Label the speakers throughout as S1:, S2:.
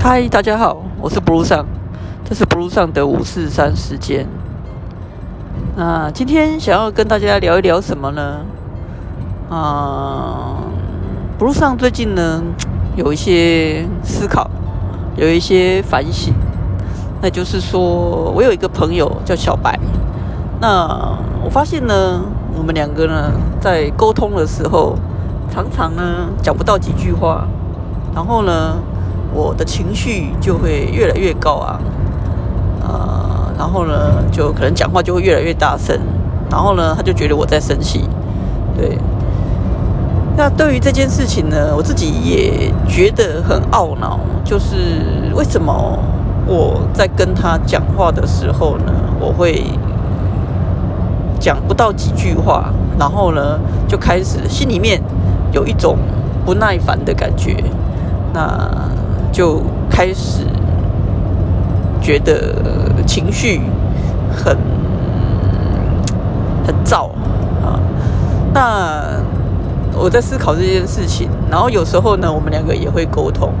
S1: 嗨，大家好，我是 Blue 上，这是 Blue 上的五四三时间。那今天想要跟大家聊一聊什么呢？啊，Blue 上最近呢有一些思考，有一些反省。那就是说我有一个朋友叫小白，那我发现呢，我们两个呢在沟通的时候，常常呢讲不到几句话，然后呢。我的情绪就会越来越高昂，呃，然后呢，就可能讲话就会越来越大声，然后呢，他就觉得我在生气，对。那对于这件事情呢，我自己也觉得很懊恼，就是为什么我在跟他讲话的时候呢，我会讲不到几句话，然后呢，就开始心里面有一种不耐烦的感觉，那。就开始觉得情绪很很燥啊。那我在思考这件事情，然后有时候呢，我们两个也会沟通。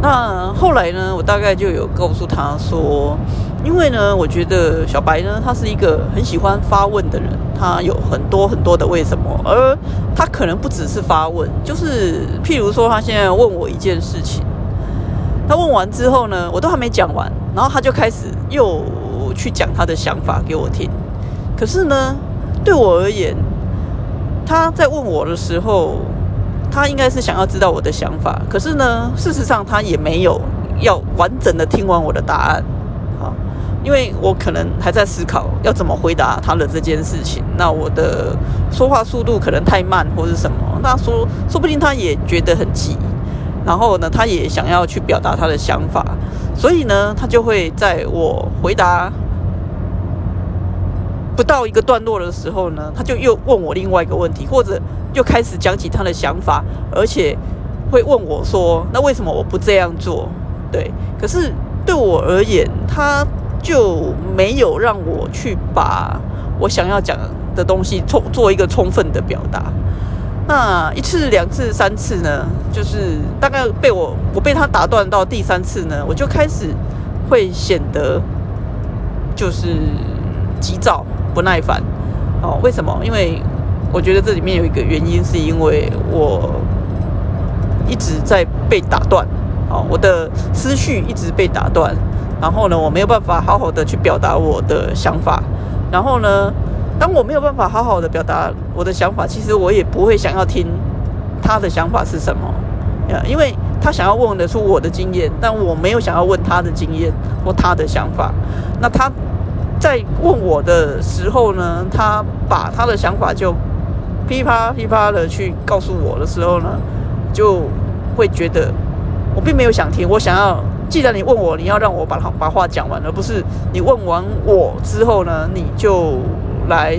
S1: 那后来呢，我大概就有告诉他说，因为呢，我觉得小白呢，他是一个很喜欢发问的人，他有很多很多的为什么，而他可能不只是发问，就是譬如说，他现在问我一件事情。他问完之后呢，我都还没讲完，然后他就开始又去讲他的想法给我听。可是呢，对我而言，他在问我的时候，他应该是想要知道我的想法。可是呢，事实上他也没有要完整的听完我的答案啊，因为我可能还在思考要怎么回答他的这件事情。那我的说话速度可能太慢，或是什么？那说说不定他也觉得很急。然后呢，他也想要去表达他的想法，所以呢，他就会在我回答不到一个段落的时候呢，他就又问我另外一个问题，或者又开始讲起他的想法，而且会问我说：“那为什么我不这样做？”对，可是对我而言，他就没有让我去把我想要讲的东西充做一个充分的表达。那一次、两次、三次呢，就是大概被我我被他打断到第三次呢，我就开始会显得就是急躁、不耐烦。哦，为什么？因为我觉得这里面有一个原因，是因为我一直在被打断。哦，我的思绪一直被打断，然后呢，我没有办法好好的去表达我的想法，然后呢。当我没有办法好好的表达我的想法，其实我也不会想要听他的想法是什么，呃，因为他想要问的是我的经验，但我没有想要问他的经验或他的想法。那他在问我的时候呢，他把他的想法就噼啪噼啪的去告诉我的时候呢，就会觉得我并没有想听。我想要，既然你问我，你要让我把把话讲完，而不是你问完我之后呢，你就。来，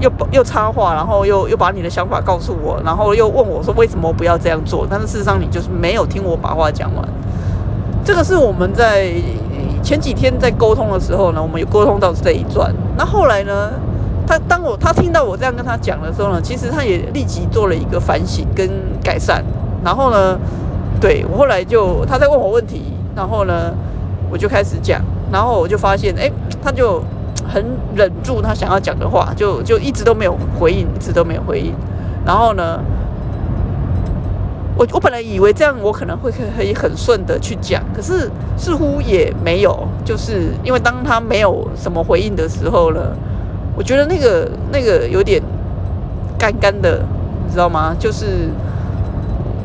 S1: 又又插话，然后又又把你的想法告诉我，然后又问我说为什么不要这样做？但是事实上你就是没有听我把话讲完。这个是我们在前几天在沟通的时候呢，我们有沟通到这一段。那后来呢，他当我他听到我这样跟他讲的时候呢，其实他也立即做了一个反省跟改善。然后呢，对我后来就他在问我问题，然后呢，我就开始讲，然后我就发现，哎，他就。很忍住他想要讲的话，就就一直都没有回应，一直都没有回应。然后呢，我我本来以为这样我可能会可以很顺的去讲，可是似乎也没有，就是因为当他没有什么回应的时候呢，我觉得那个那个有点干干的，你知道吗？就是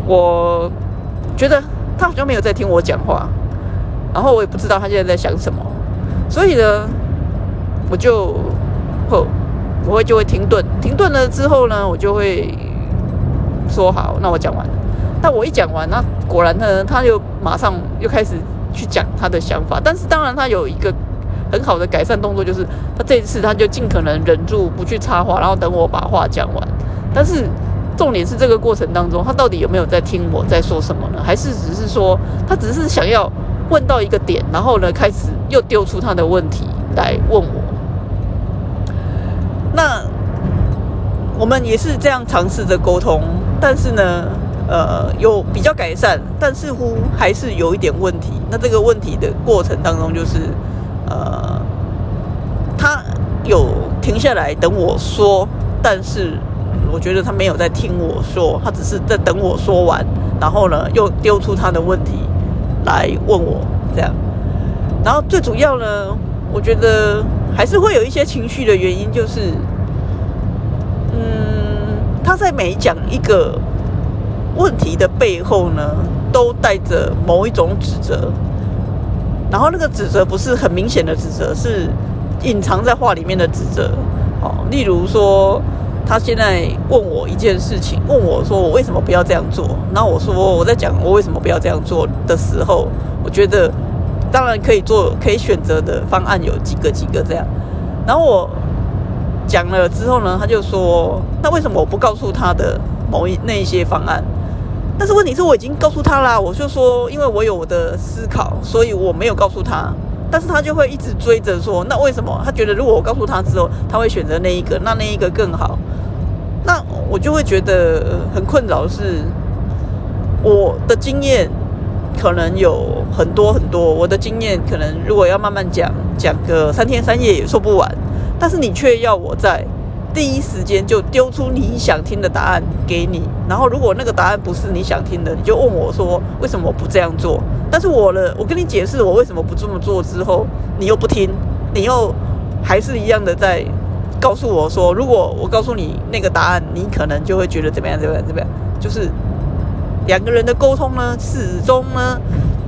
S1: 我觉得他好像没有在听我讲话，然后我也不知道他现在在想什么，所以呢。我就后我会就会停顿，停顿了之后呢，我就会说好，那我讲完了。但我一讲完，那果然呢，他就马上又开始去讲他的想法。但是当然，他有一个很好的改善动作，就是他这一次他就尽可能忍住不去插话，然后等我把话讲完。但是重点是这个过程当中，他到底有没有在听我在说什么呢？还是只是说他只是想要问到一个点，然后呢开始又丢出他的问题来问我？那我们也是这样尝试着沟通，但是呢，呃有比较改善，但似乎还是有一点问题。那这个问题的过程当中，就是呃，他有停下来等我说，但是我觉得他没有在听我说，他只是在等我说完，然后呢又丢出他的问题来问我这样。然后最主要呢，我觉得还是会有一些情绪的原因，就是。嗯，他在每讲一个问题的背后呢，都带着某一种指责，然后那个指责不是很明显的指责，是隐藏在话里面的指责。哦，例如说，他现在问我一件事情，问我说我为什么不要这样做？那我说我在讲我为什么不要这样做的时候，我觉得当然可以做，可以选择的方案有几个几个这样，然后我。讲了之后呢，他就说：“那为什么我不告诉他的某一那一些方案？但是问题是我已经告诉他啦。我就说，因为我有我的思考，所以我没有告诉他。但是他就会一直追着说：那为什么？他觉得如果我告诉他之后，他会选择那一个，那那一个更好。那我就会觉得很困扰。是我的经验可能有很多很多，我的经验可能如果要慢慢讲，讲个三天三夜也说不完。”但是你却要我在第一时间就丢出你想听的答案给你，然后如果那个答案不是你想听的，你就问我说为什么不这样做？但是我的，我跟你解释我为什么不这么做之后，你又不听，你又还是一样的在告诉我说，如果我告诉你那个答案，你可能就会觉得怎么样怎么样怎么样？就是两个人的沟通呢，始终呢，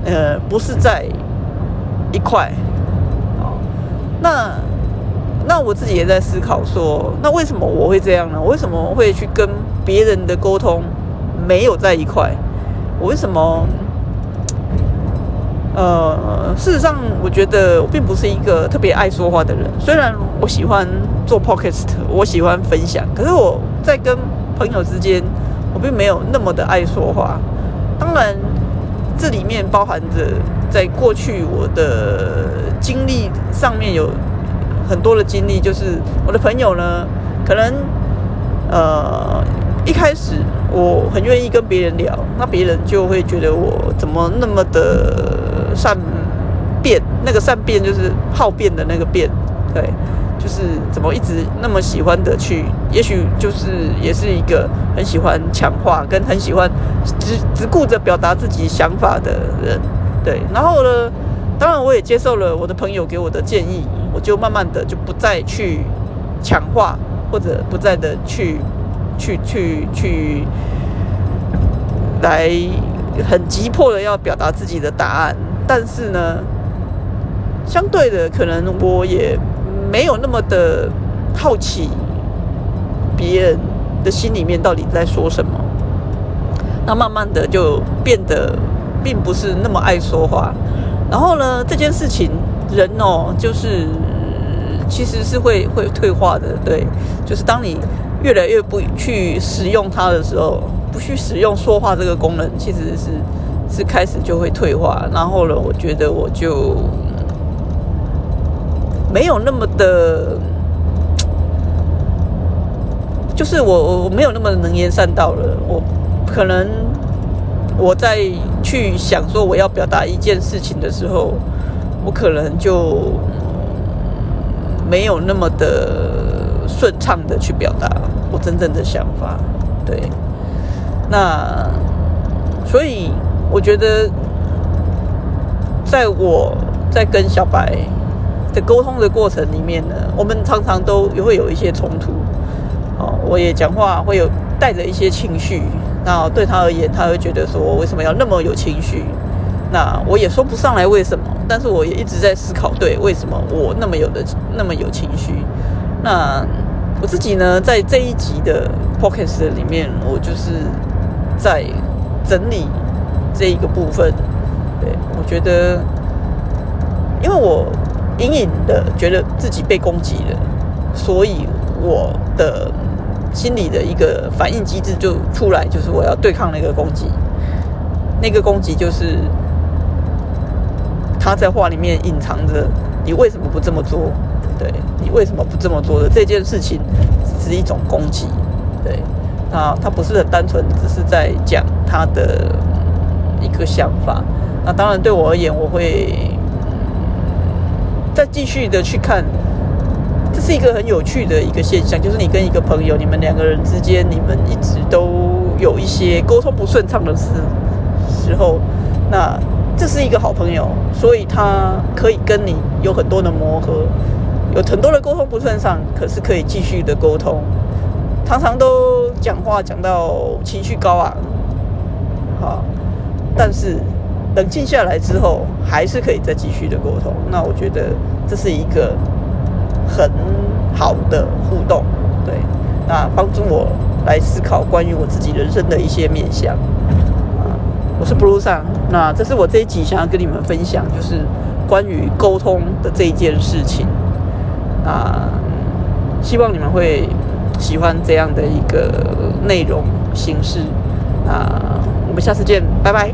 S1: 呃，不是在一块。哦，那。那我自己也在思考说，那为什么我会这样呢？为什么会去跟别人的沟通没有在一块？我为什么？呃，事实上，我觉得我并不是一个特别爱说话的人。虽然我喜欢做 podcast，我喜欢分享，可是我在跟朋友之间，我并没有那么的爱说话。当然，这里面包含着在过去我的经历上面有。很多的经历就是我的朋友呢，可能呃一开始我很愿意跟别人聊，那别人就会觉得我怎么那么的善变，那个善变就是好变的那个变，对，就是怎么一直那么喜欢的去，也许就是也是一个很喜欢强化跟很喜欢只只顾着表达自己想法的人，对，然后呢，当然我也接受了我的朋友给我的建议。我就慢慢的就不再去强化，或者不再的去去去去来很急迫的要表达自己的答案，但是呢，相对的可能我也没有那么的好奇别人的心里面到底在说什么，那慢慢的就变得并不是那么爱说话，然后呢，这件事情。人哦，就是其实是会会退化的，对，就是当你越来越不去使用它的时候，不去使用说话这个功能，其实是是开始就会退化。然后呢，我觉得我就没有那么的，就是我我没有那么能言善道了。我可能我在去想说我要表达一件事情的时候。我可能就没有那么的顺畅的去表达我真正的想法，对。那所以我觉得，在我在跟小白的沟通的过程里面呢，我们常常都会有一些冲突。哦，我也讲话会有带着一些情绪，那对他而言，他会觉得说，为什么要那么有情绪？那我也说不上来为什么，但是我也一直在思考，对，为什么我那么有的那么有情绪？那我自己呢，在这一集的 podcast 里面，我就是在整理这一个部分。对我觉得，因为我隐隐的觉得自己被攻击了，所以我的心里的一个反应机制就出来，就是我要对抗那个攻击。那个攻击就是。他在话里面隐藏着你为什么不这么做？对你为什么不这么做的这件事情是一种攻击，对。那，他不是很单纯，只是在讲他的一个想法。那当然对我而言，我会再继续的去看。这是一个很有趣的一个现象，就是你跟一个朋友，你们两个人之间，你们一直都有一些沟通不顺畅的时时候，那这是一个好朋友，所以他可以跟你有很多的磨合，有很多的沟通不顺畅，可是可以继续的沟通，常常都讲话讲到情绪高昂，好，但是冷静下来之后，还是可以再继续的沟通。那我觉得这是一个。很好的互动，对，那帮助我来思考关于我自己人生的一些面向。啊，我是 Blue 上，那这是我这一集想要跟你们分享，就是关于沟通的这一件事情。啊，希望你们会喜欢这样的一个内容形式。啊，我们下次见，拜拜。